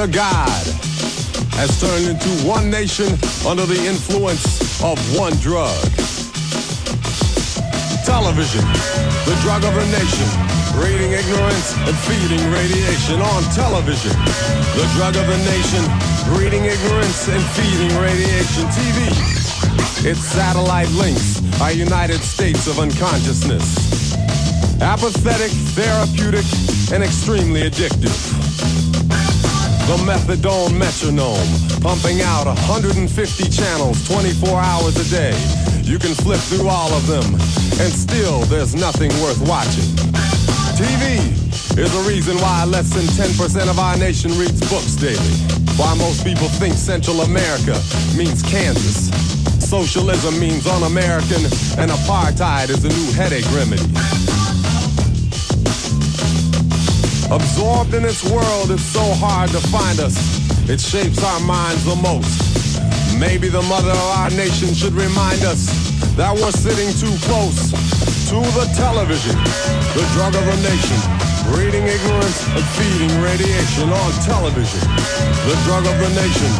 under God has turned into one nation under the influence of one drug. Television, the drug of the nation, breeding ignorance and feeding radiation on television. The drug of the nation, breeding ignorance and feeding radiation. TV, its satellite links our United States of unconsciousness. Apathetic, therapeutic, and extremely addictive. The methadone metronome, pumping out 150 channels 24 hours a day. You can flip through all of them, and still there's nothing worth watching. TV is the reason why less than 10% of our nation reads books daily. Why most people think Central America means Kansas. Socialism means un-American, and apartheid is a new headache remedy. Absorbed in its world, it's so hard to find us. It shapes our minds the most. Maybe the mother of our nation should remind us that we're sitting too close to the television, the drug of the nation, breeding ignorance and feeding radiation on television. The drug of the nation,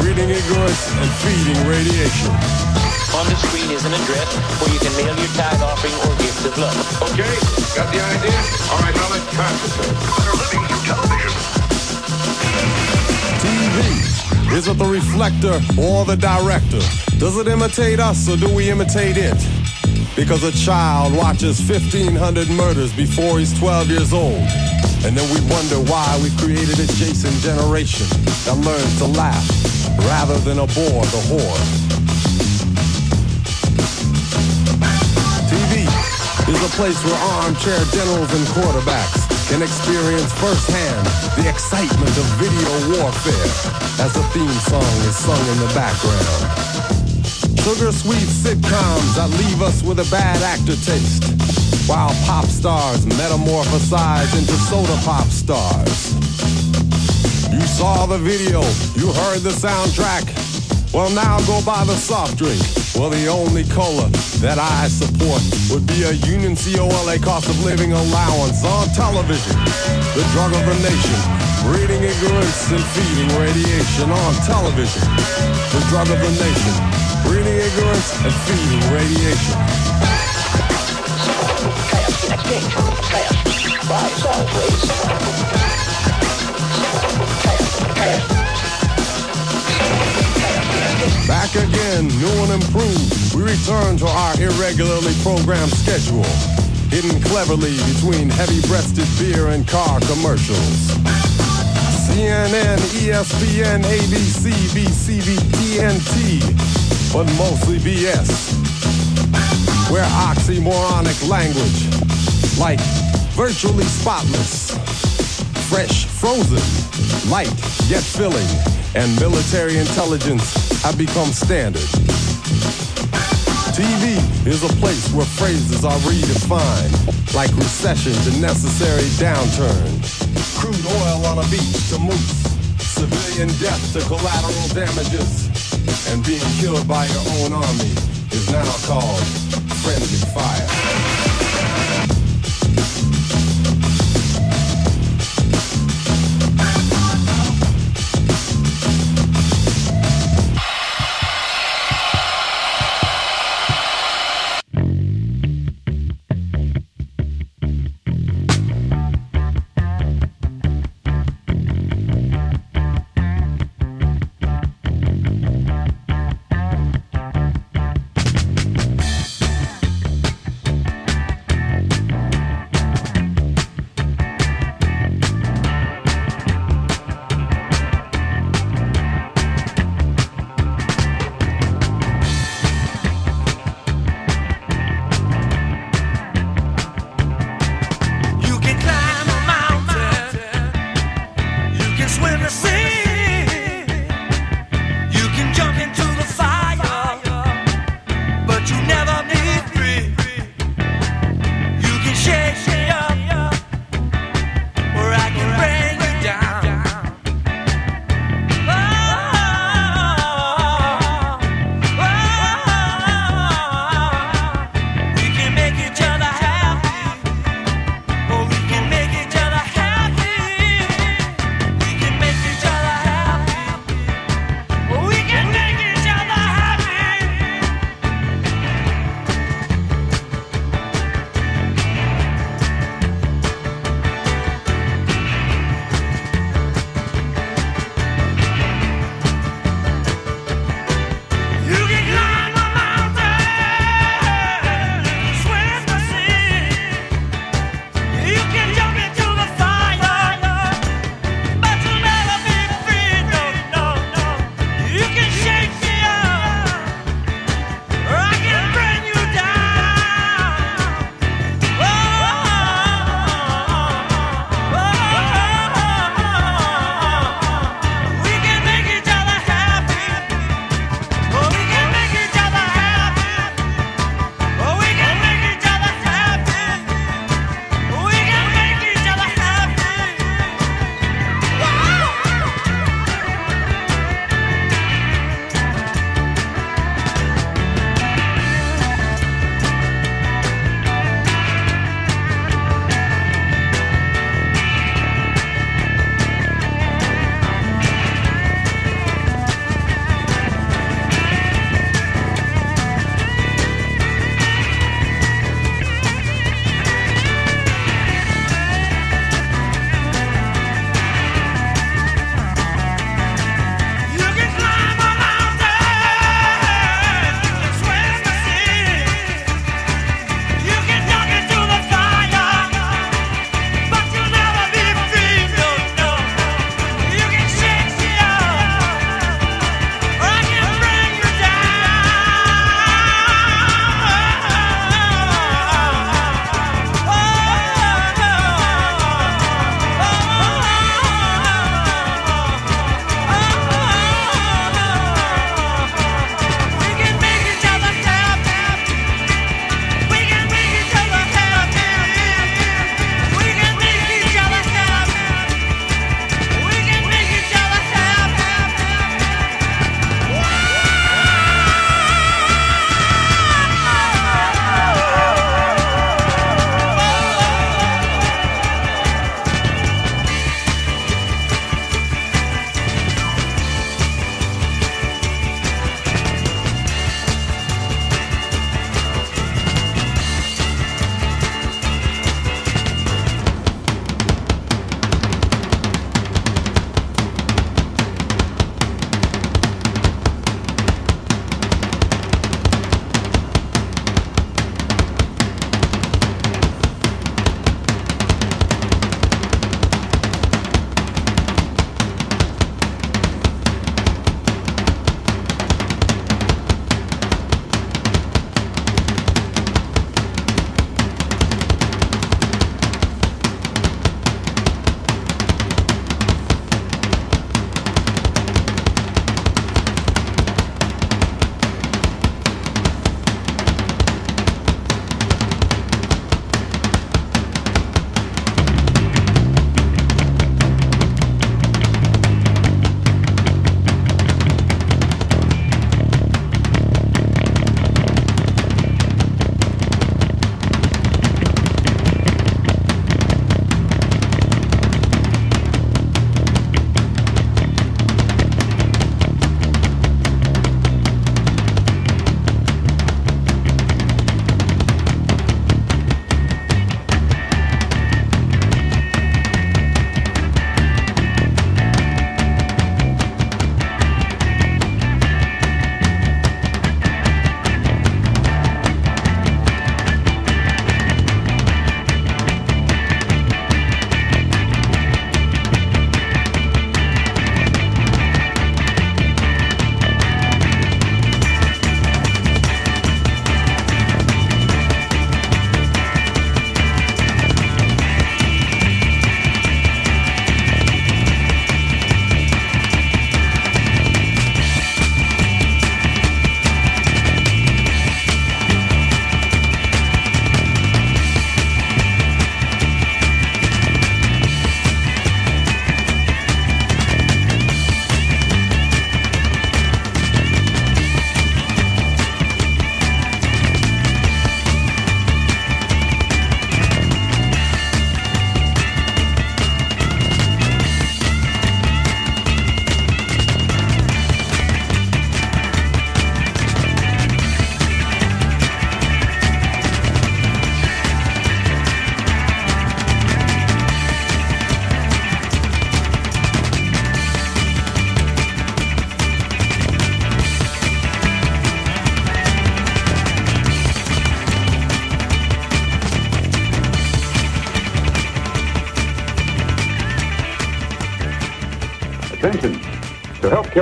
breeding ignorance and feeding radiation. On the screen is an address where you can mail your tag offering or gift of love. Okay, got the idea? All right, now let's concentrate. Better living through television. TV. Is it the reflector or the director? Does it imitate us or do we imitate it? Because a child watches 1,500 murders before he's 12 years old. And then we wonder why we created a Jason generation that learns to laugh rather than abhor the whore. Is a place where armchair generals and quarterbacks can experience firsthand the excitement of video warfare as the theme song is sung in the background. Sugar sweet sitcoms that leave us with a bad actor taste, while pop stars metamorphosize into soda pop stars. You saw the video, you heard the soundtrack. Well, now go buy the soft drink. Well, the only cola that I support would be a Union COLA cost of living allowance on television. The drug of the nation, breeding ignorance and feeding radiation on television. The drug of the nation, breeding ignorance and feeding radiation. Back again, new and improved. We return to our irregularly programmed schedule, hidden cleverly between heavy-breasted beer and car commercials. CNN, ESPN, ABC, BCB, TNT, but mostly BS. Where oxymoronic language, like virtually spotless, fresh, frozen, light yet filling, and military intelligence have become standard. TV is a place where phrases are redefined, like recession to necessary downturn, crude oil on a beach to mousse, civilian death to collateral damages, and being killed by your own army is now called friendly fire.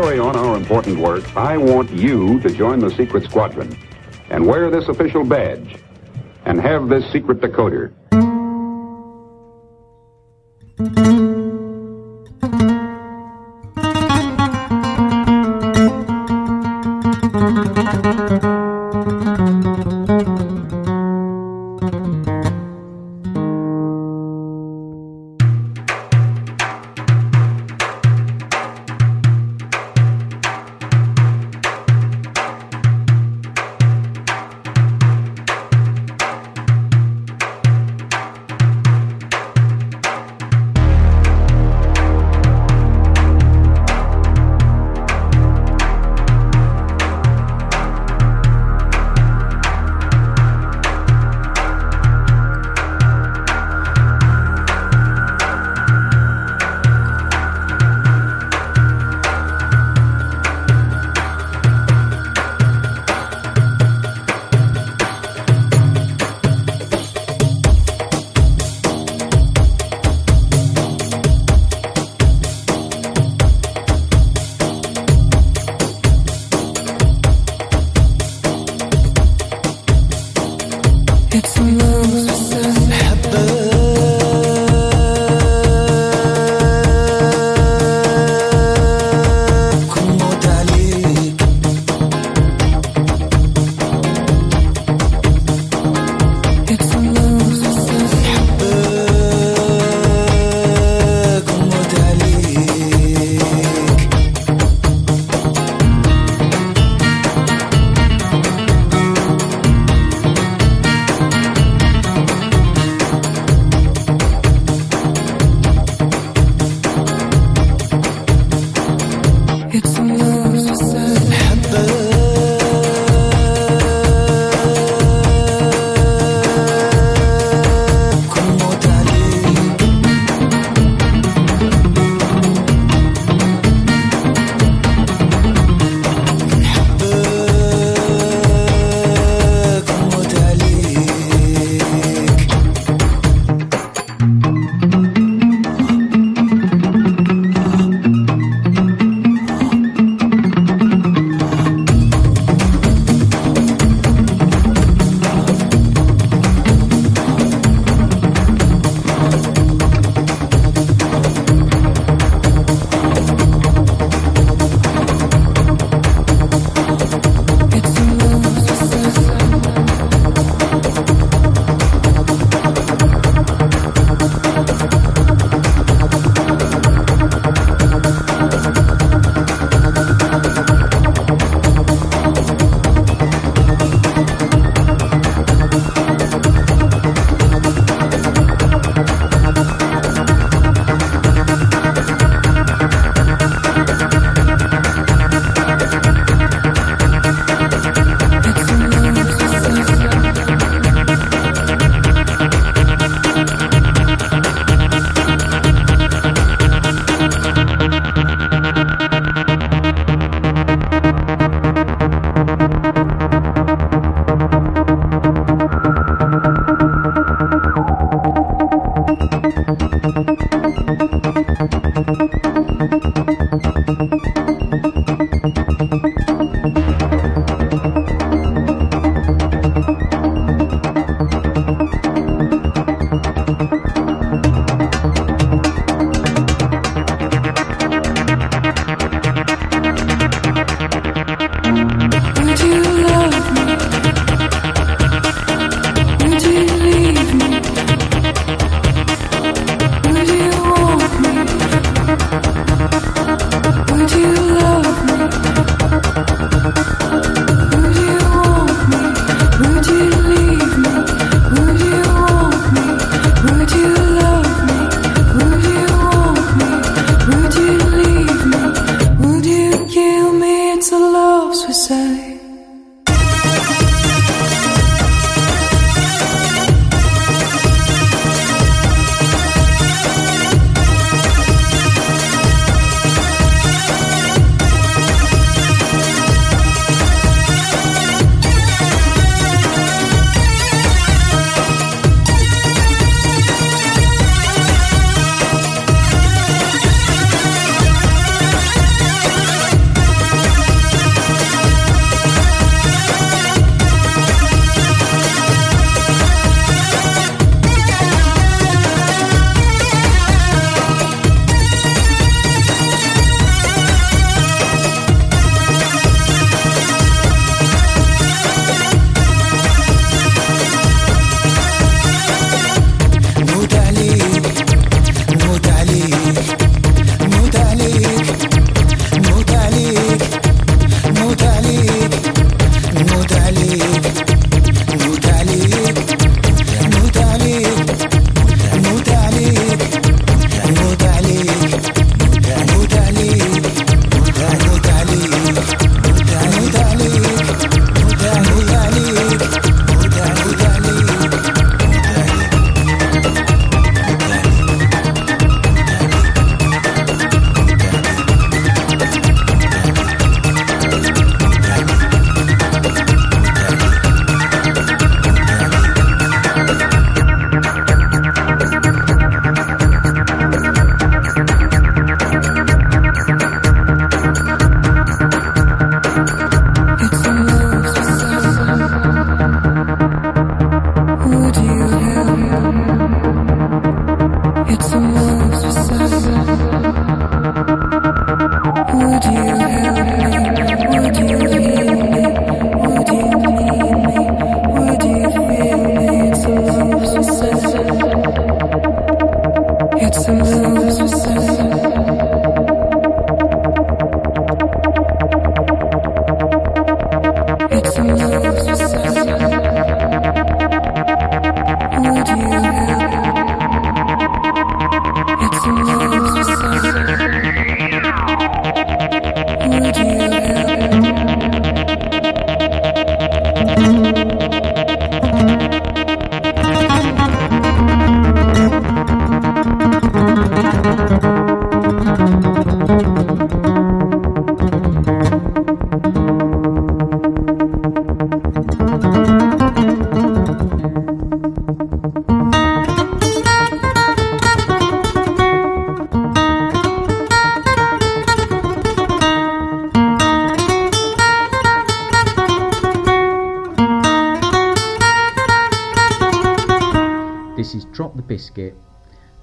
Carry on our important work, I want you to join the Secret Squadron and wear this official badge and have this secret decoder.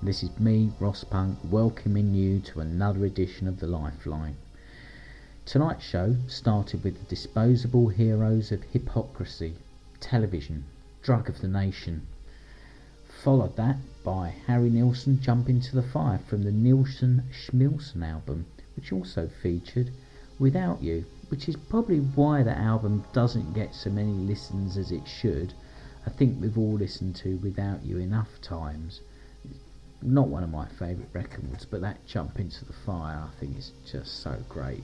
This is me, Ross Punk, welcoming you to another edition of The Lifeline. Tonight's show started with the disposable heroes of Hiphoprisy, television, drug of the nation. Followed that by Harry Nilsson Jump into the Fire from the Nilsson Schmilsson album, which also featured Without You, which is probably why the album doesn't get so many listens as it should I think we've all listened to Without You enough times. Not one of my favourite records, but that Jump Into the Fire I think is just so great.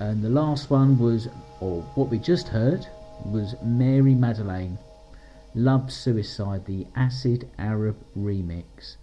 And the last one was, or what we just heard, was Mary Madeleine, Love Suicide, the Acid Arab remix.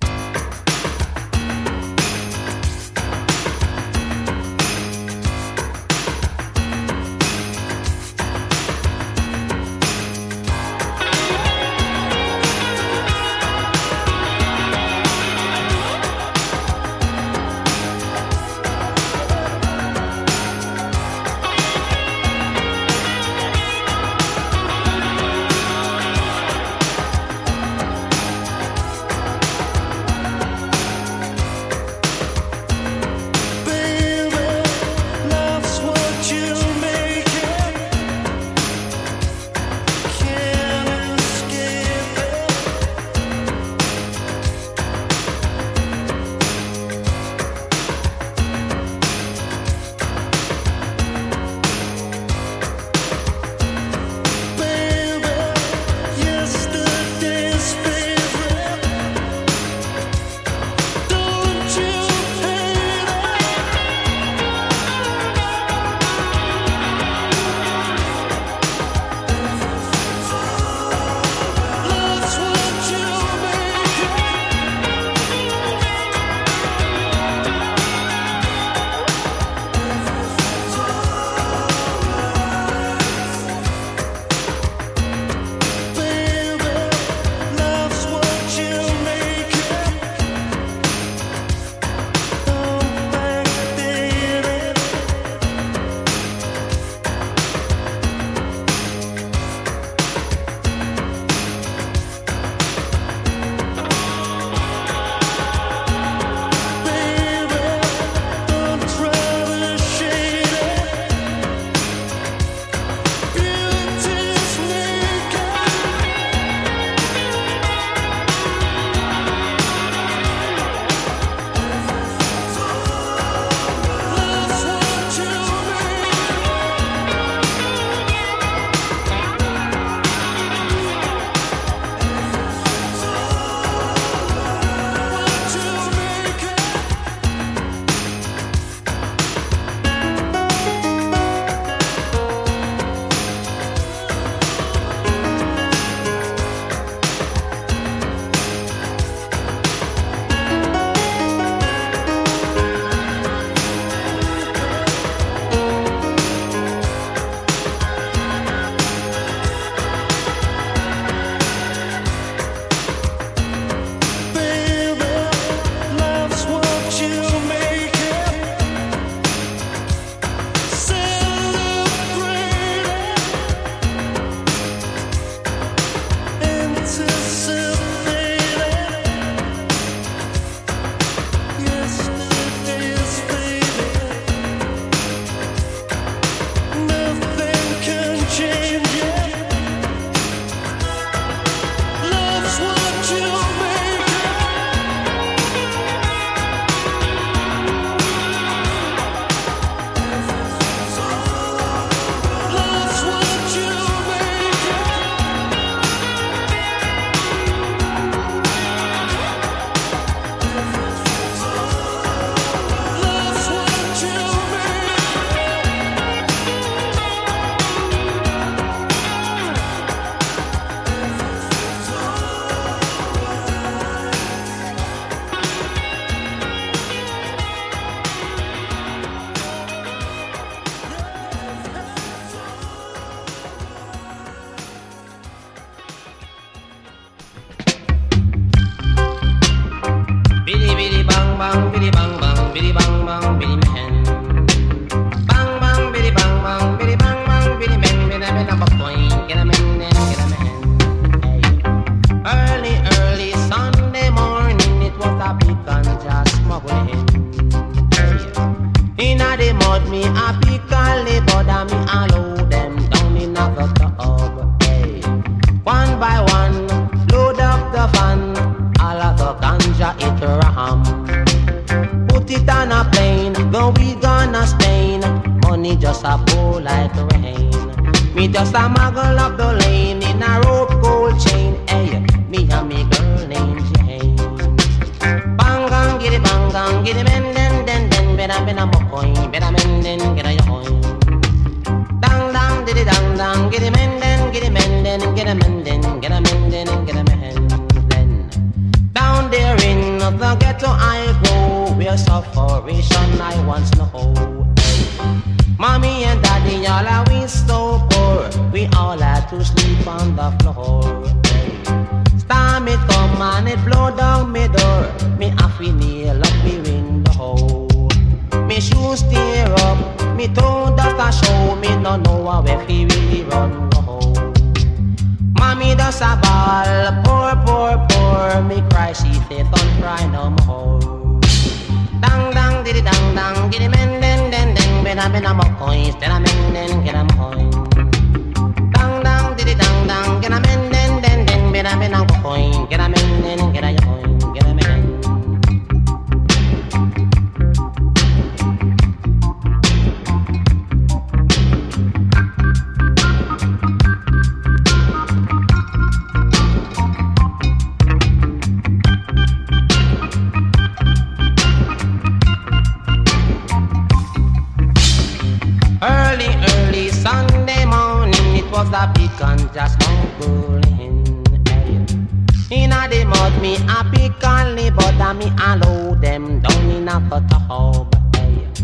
A big ganja smuggling. Eh. In a the mud, me a pick only, but a me a load them down in a tub. Hey. Eh.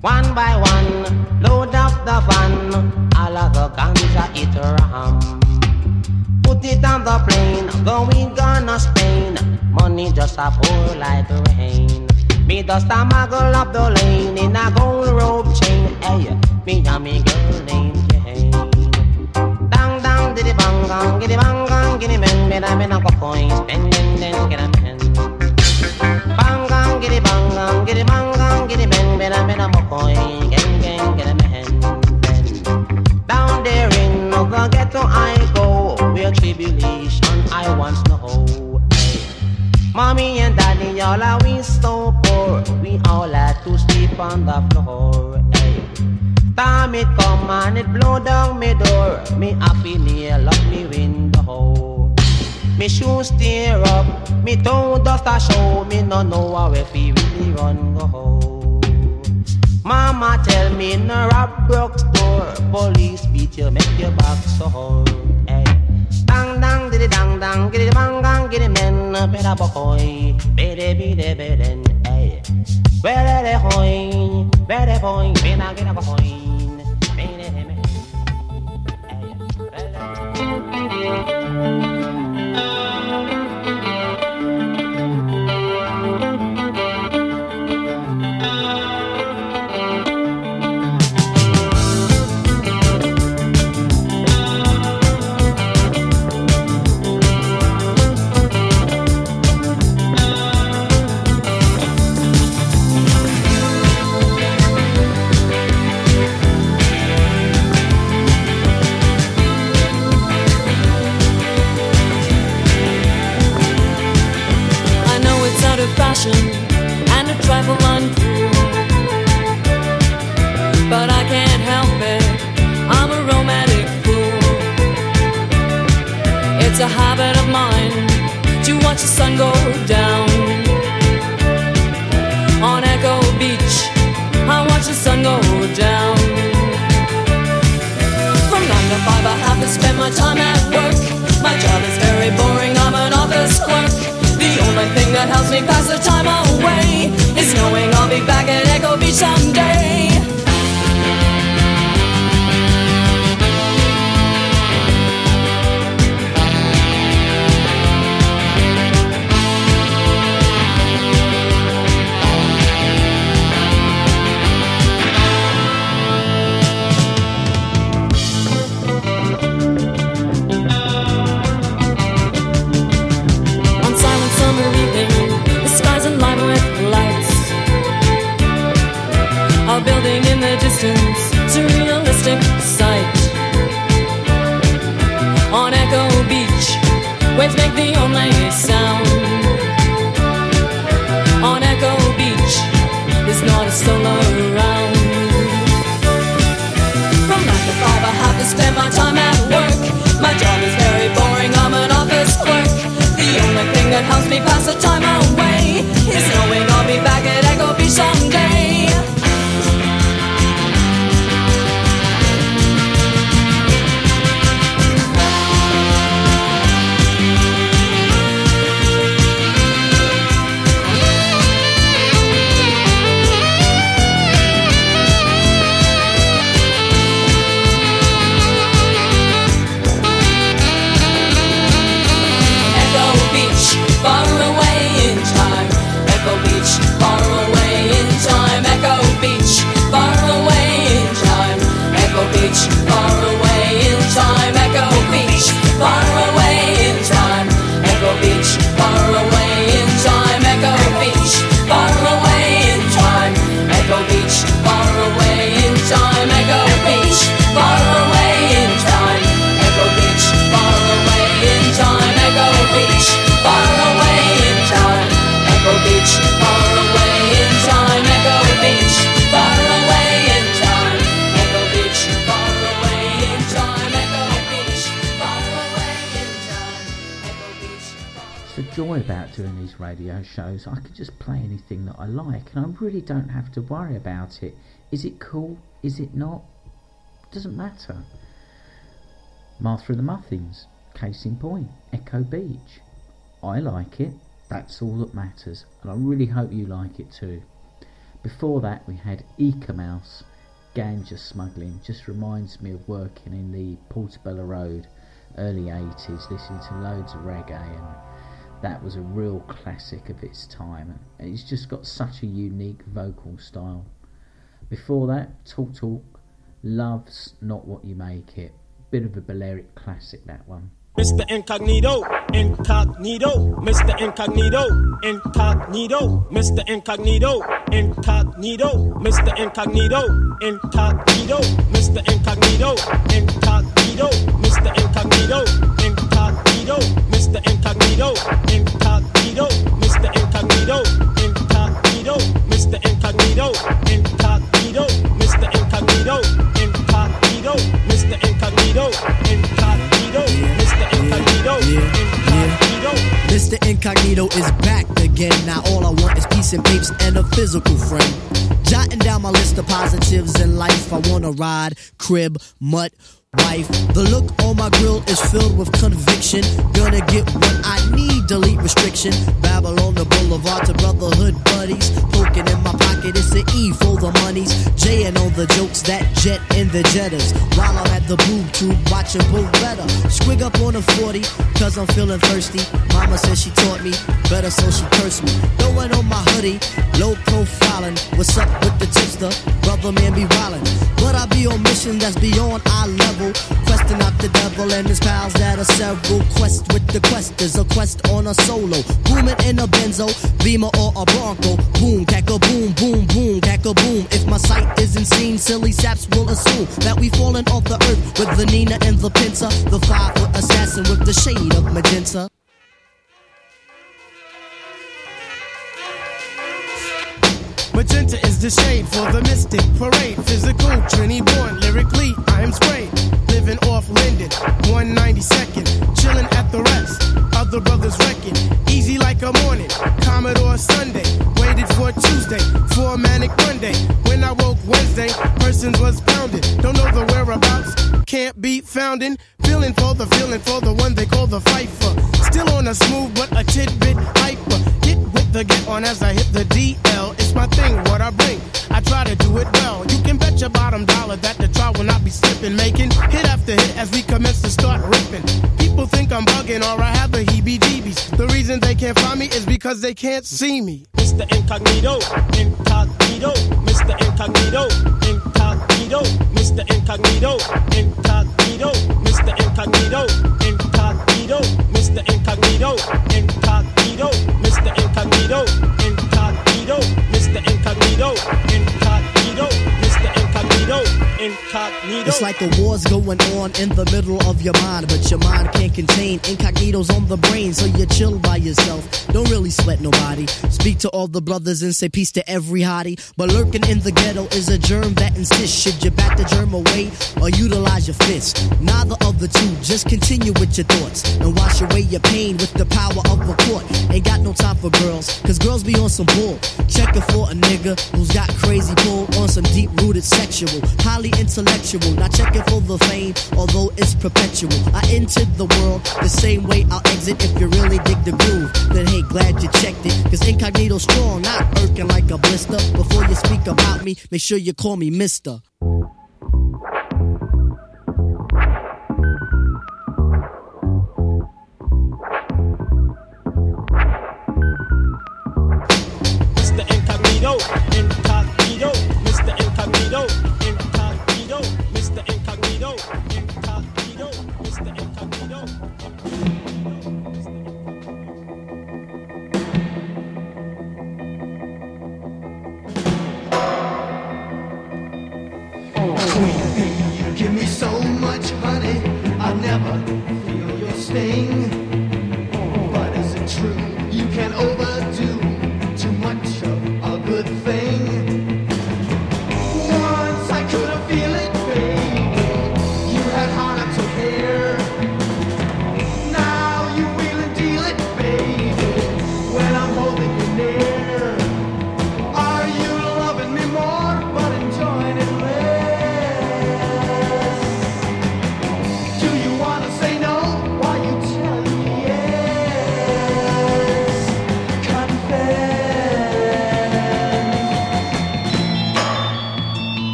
One by one, load up the van, all of the ganja it ram. Put it on the plane, going gonna Spain. Money just a pour like rain. Me just a muggle up the lane in a gold rope chain. Hey, me and me girl dang diddy bang gang, giddy bang gang, giddy men, men men a go coin, spend den den get a men. Bang gang, giddy bang gang, giddy bang gang, giddy men, men men a mo coin, gang gang get a men. Down there in the ghetto I go, where tribulation I once know. Hey. Mommy and daddy, all are we so poor. We all had to sleep on the floor. Time it come and it blow down me door. Me happy nail up me window. Me shoes tear up, me toe dust a show. Me no know where fi really run go. Mama tell me no rob broke store. Police beat you, make your back sore. Hey. Dang dang diddy dang dang, giddy bang gang, giddy men, better boy, bede bede beden, hey. Where the hoy, the boy, bena get a coin, bede me, I watch the sun go down. On Echo Beach, I watch the sun go down. From 9 to 5, I have to spend my time at work. My job is very boring, I'm an office clerk. The only thing that helps me pass the time away is knowing I'll be back at Echo Beach someday. Waves make the only sound. On Echo Beach, there's not a soul around. From nine to five, I have to spend my time at work. My job is very boring, I'm an office clerk. The only thing that helps me pass the time It's the joy about doing these radio shows. I can just play anything that I like, and I really don't have to worry about it. Is it cool? Is it not? Doesn't matter. Martha and the Muffins, case in point, Echo Beach. I like it. That's all that matters, and I really hope you like it too. Before that, we had Eek-A-Mouse, Ganja Smuggling. Just reminds me of working in the Portobello Road, early 80s, listening to loads of reggae, and that was a real classic of its time. And it's just got such a unique vocal style. Before that, Talk Talk, Love's Not What You Make It. Bit of a Balearic classic, that one. Mr. Incognito, incognito, Mr. Incognito, incognito, Mr. Incognito, incognito, Mr. Incognito, incognito, Mr. Incognito, incognito, Mr. Incognito, incognito, Mr. Incognito, incognito, Mr. Incognito, incognito, Mr. Incognito, incognito, Mr. Incognito, incognito, Mr. Incognito, incognito, Mr. Incognito, incognito. Mr. Incognito is back again. Now all I want is peace and papes and a physical friend. Jotting down my list of positives in life. I wanna ride, crib, mutt, wife. The look on my grill is filled with conviction. Gonna get what I need, delete restriction. Babylon the boulevard to brotherhood buddies. Poking in my pocket, it's an E for the monies. J and all the jokes that jet in the jetters. While I'm at the boob tube watching better. Squig up on a 40, cause I'm feeling thirsty. Mama says she taught me better, so she cursed me. Throwing on my hoodie, low profiling. What's up with the tipster? Brother man be wildin'. But I be on mission that's beyond our level. Questing out the devil and his pals that are several. Quest with the quest is a quest on a solo. Booming in a benzo, beamer or a bronco. Boom, cack a boom, boom, boom, cack a boom. If my sight isn't seen, silly saps will assume that we fallen off the earth with the Nina and the Pinta. The five foot assassin with the shade of magenta. Magenta is the shade for the mystic parade. Physical, Trini born, lyrically, I am sprayed. Living off Linden, 192nd, chilling at the rest. Other brothers wrecking, easy like a morning. Commodore Sunday, waited for Tuesday, for a manic Monday. When I woke Wednesday, persons was pounding. Don't know the whereabouts, can't be founding. Feeling for the feeling for the one they call the fifer. Still on a smooth but a tidbit hyper. With the get on as I hit the DL. It's my thing, what I bring. I try to do it well. You can bet your bottom dollar that the trial will not be slipping. Making hit after hit as we commence to start ripping. People think I'm bugging or I have the heebie jeebies. The reason they can't find me is because they can't see me. Mr. Incognito, incognito, Mr. Incognito, incognito, Mr. Incognito, incognito, Mr. Incognito, incognito, Mr. Incognito, incognito, Mr. Incognito, incognito, Mr. Incognito, incognito. Incognito, incognito. It's like a war's going on in the middle of your mind, but your mind can't contain incognito's on the brain, so you chill by yourself. Don't really sweat nobody. Speak to all the brothers and say peace to every hottie. But lurking in the ghetto is a germ that insists. Should you bat the germ away or utilize your fists? Neither of the two. Just continue with your thoughts and wash away your pain with the power of a court. Ain't got no time for girls, cause girls be on some bull. Checking for a nigga who's got crazy pull on some deep rooted sexual, highly intellectual. Not checking for the fame, although it's perpetual. I entered the world the same way I'll exit if you really dig the groove. Then hey, glad you checked it, cause incognito strong, not irking like a blister. Before you speak about me, make sure you call me Mister. So much honey, I never feel your sting. But is it true you can overdo too much of a good thing?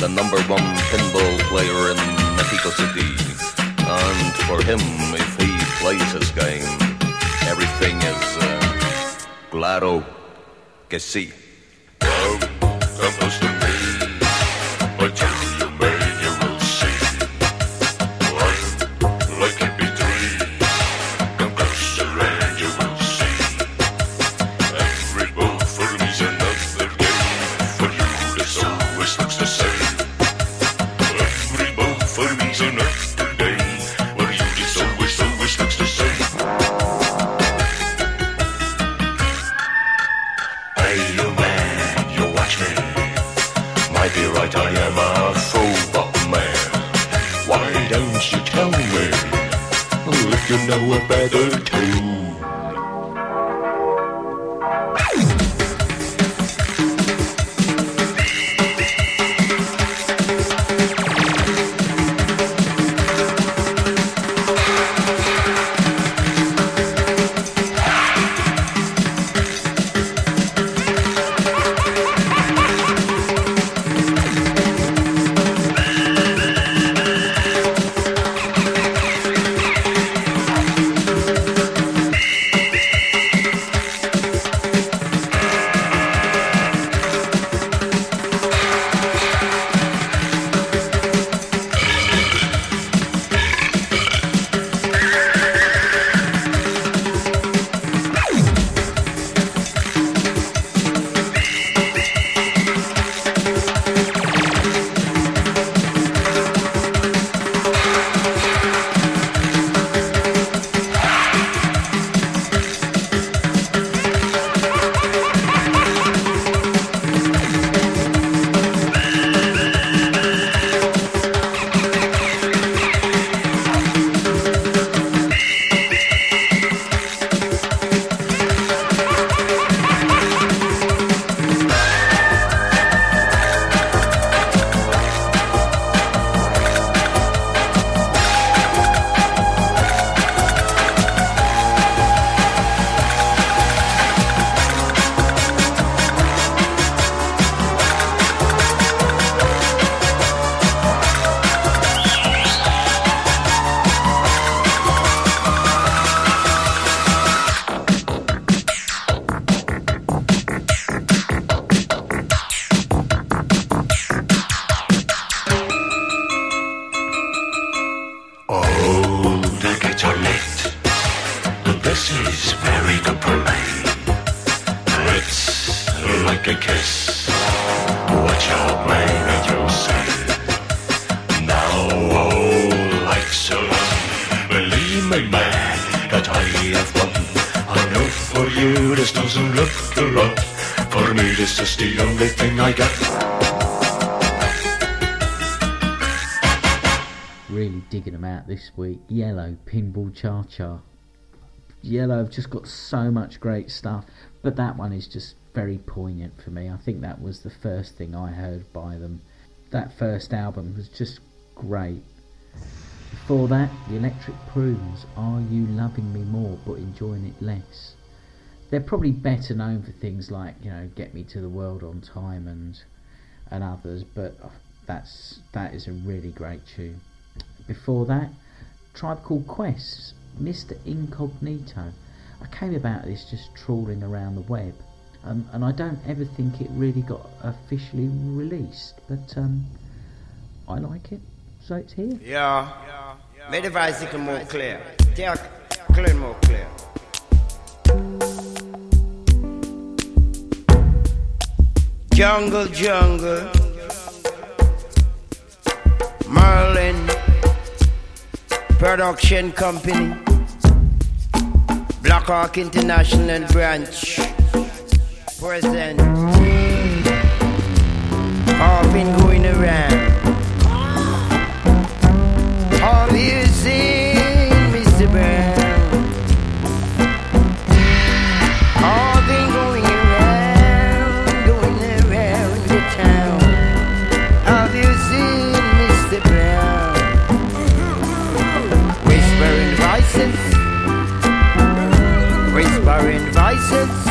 The number one pinball player in Mexico City. And for him, if he plays his game, everything is uh, claro que sí. Week. Yello, Pinball Cha Cha. Yello have just got so much great stuff, but that one is just very poignant for me. I think that was the first thing I heard by them. That first album was just great. Before that, the Electric Prunes, Are You Loving Me More But Enjoying It Less? They're probably better known for things like, you know, Get Me to the World on Time and and others, but uh, that's that is a really great tune. Before that, Tribe Called Quest, Mr. Incognito. I came about this just trawling around the web, um, and I don't ever think it really got officially released, but um, I like it, so it's here. Yeah. Make the bicycle more clear. Take clear more clear. Jungle, jungle. Merlin Production Company. Black Blackhawk International Branch. Present. I've been going around. Have you Voices, whispering voices,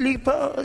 sleeper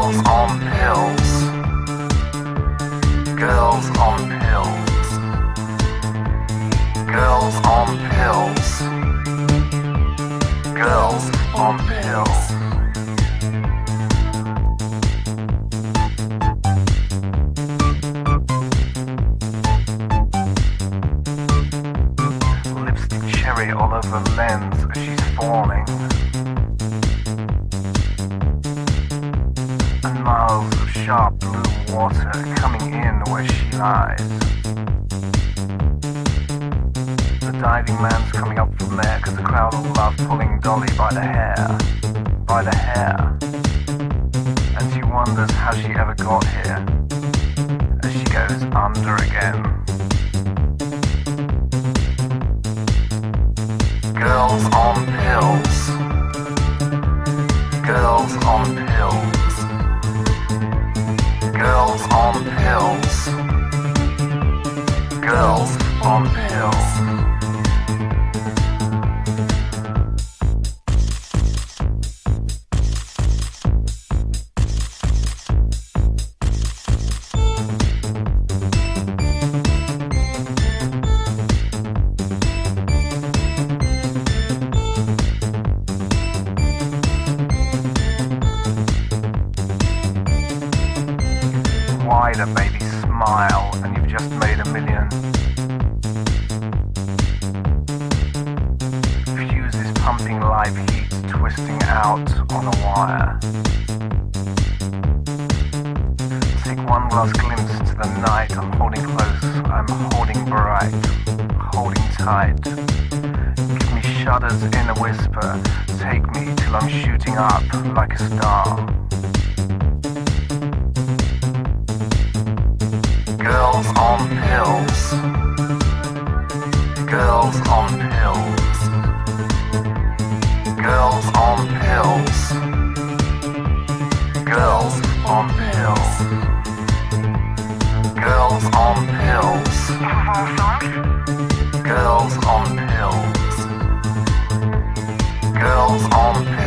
Girls on pills. Girls on pills. Girls on pills. Girls on pills. Lipstick cherry all over men. she lies. The diving man's coming up from there because the crowd of love pulling Dolly by the hair. By the hair. And she wonders how she ever got here.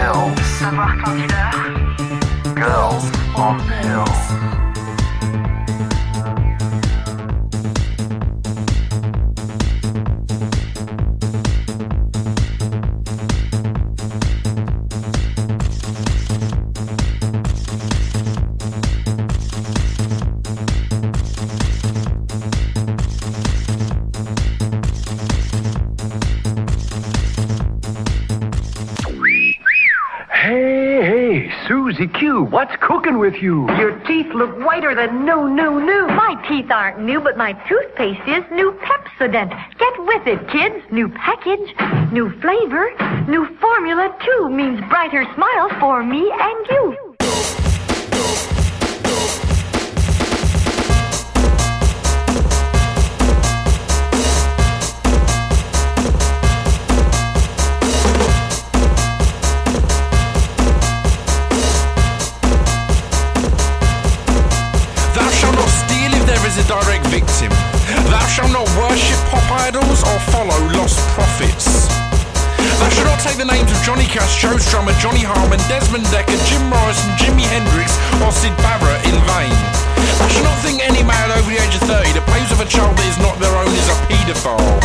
Girls. Savoir candidat. Girls on What's cooking with you? Your teeth look whiter than new, new, new. My teeth aren't new, but my toothpaste is new Pepsodent. Get with it, kids. New package, new flavor, new formula, too, means brighter smiles for me and you. Idols or follow lost prophets. Thou should not take the names of Johnny Cash, Joe Strummer, Johnny Harmon, Desmond Dekker, Jim Morrison, Jimi Hendrix, or Syd Barrett in vain. Thou should not think any man over the age of 30 that plays with a child that is not their own is a paedophile.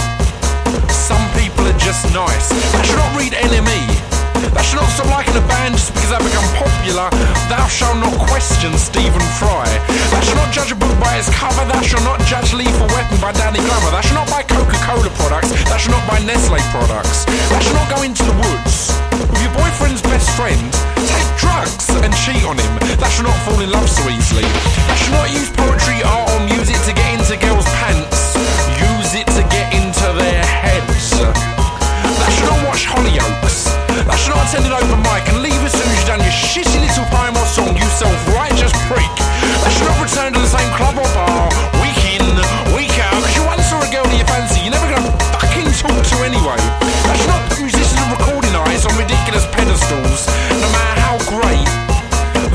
Some people are just nice. Thou should not read NME. Thou shalt not stop liking a band just because they become popular. Thou shalt not question Stephen Fry. Thou shalt not judge a book by its cover. Thou shalt not judge Lethal Weapon by Danny Glover. Thou shalt not buy Coca-Cola products. Thou shalt not buy Nestle products. Thou shalt not go into the woods with your boyfriend's best friend. Take drugs and cheat on him. Thou shalt not fall in love so easily. Thou shalt not use poetry, art, or music to get into girls' pants. Use it to get into their heads. Thou shalt not watch Hollyoaks. Attend an open mic and leave as soon as you've done your shitty little poem or song, you self-righteous prick. Thou shalt not return to the same club or bar, week in, week out, because you once saw a girl that you fancy, you're never gonna fucking talk to anyway. Thou shalt not put musicians and recording eyes on ridiculous pedestals, no matter how great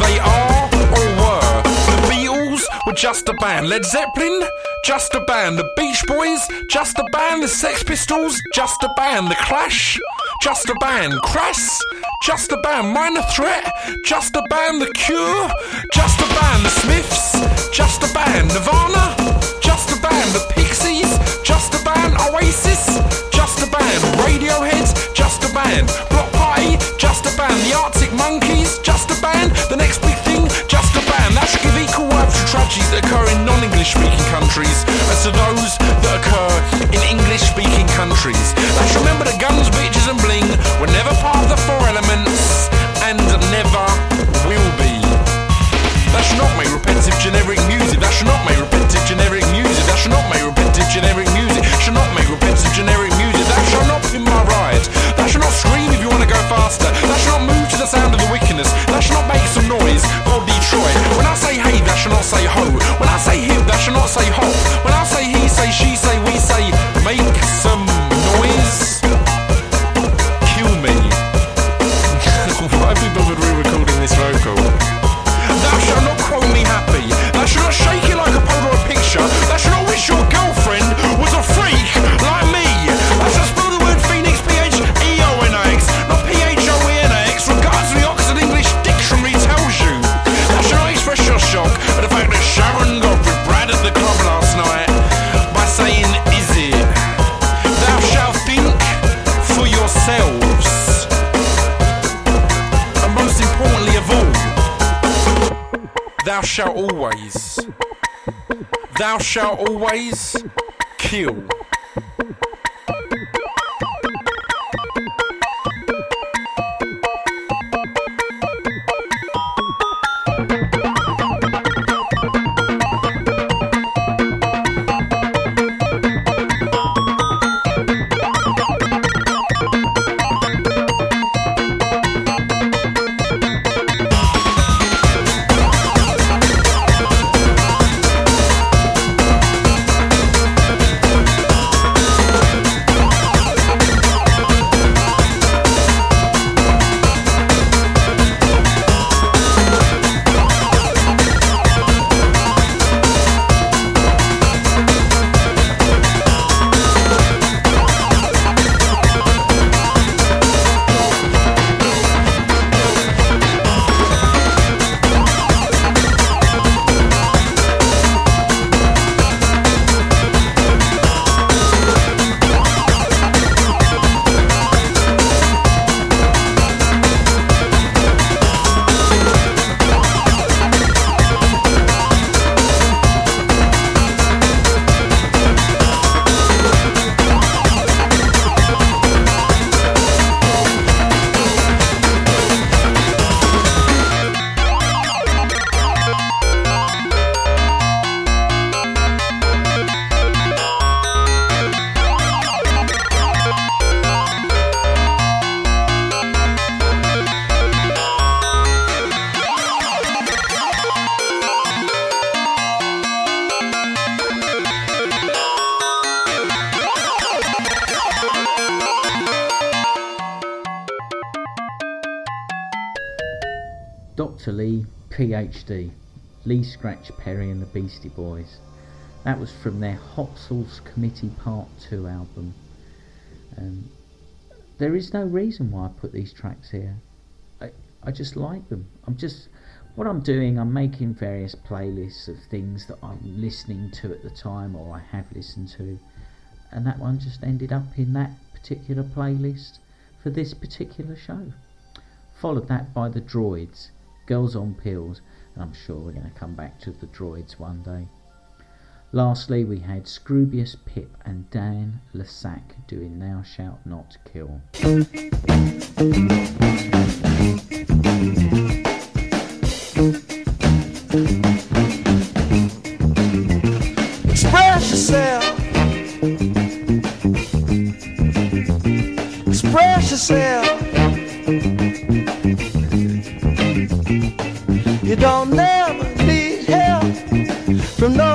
they are or were. The Beatles were just a band. Led Zeppelin, just a band. The Beach Boys, just a band. The Sex Pistols, just a band. The Clash, just a band. Crass, just a band. Minor Threat, just a band. The Cure, just a band. The Smiths, just a band. Nirvana, just a band. The Pixies, just a band. Oasis, just a band. Radiohead, just a band. Bloc Party, just a band. The Arctic Monkeys, just a band. The next tragedies that occur in non-English speaking countries as to those that occur in English speaking countries. Let's remember that guns, bitches and bling were never part of the four elements shalt always, thou shalt always kill. Lee, Lee Scratch Perry and the Beastie Boys. That was from their Hot Sauce Committee Part 2 album. Um, there is no reason why I put these tracks here. I, I just like them. I'm just what I'm doing, I'm making various playlists of things that I'm listening to at the time or I have listened to, and that one just ended up in that particular playlist for this particular show. Followed that by the Droids, Girls on Pills, and I'm sure we're going to come back to the Droids one day. Lastly, we had Scroobius Pip and Dan Le Sac doing Thou Shalt Not Kill. Express yourself. Express yourself. You don't never need help from nobody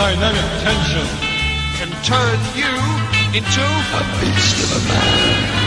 dynamic tension can turn you into a beast of a man.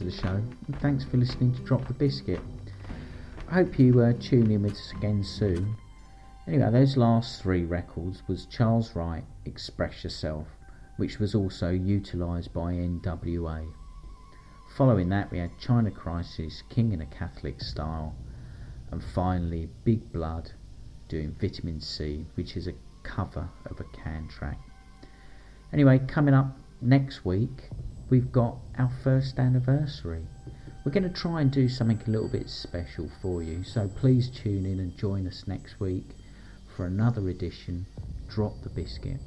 To the show, and thanks for listening to Drop the Biscuit. I hope you uh, tune in with us again soon. Anyway, those last three records was Charles Wright, Express Yourself, which was also utilised by NWA. Following that, we had China Crisis, King in a Catholic Style, and finally Big Blood doing Vitamin C, which is a cover of a Can track. Anyway, coming up next week, we've got our first anniversary. We're going to try and do something a little bit special for you, so please tune in and join us next week for another edition Drop the Biscuit.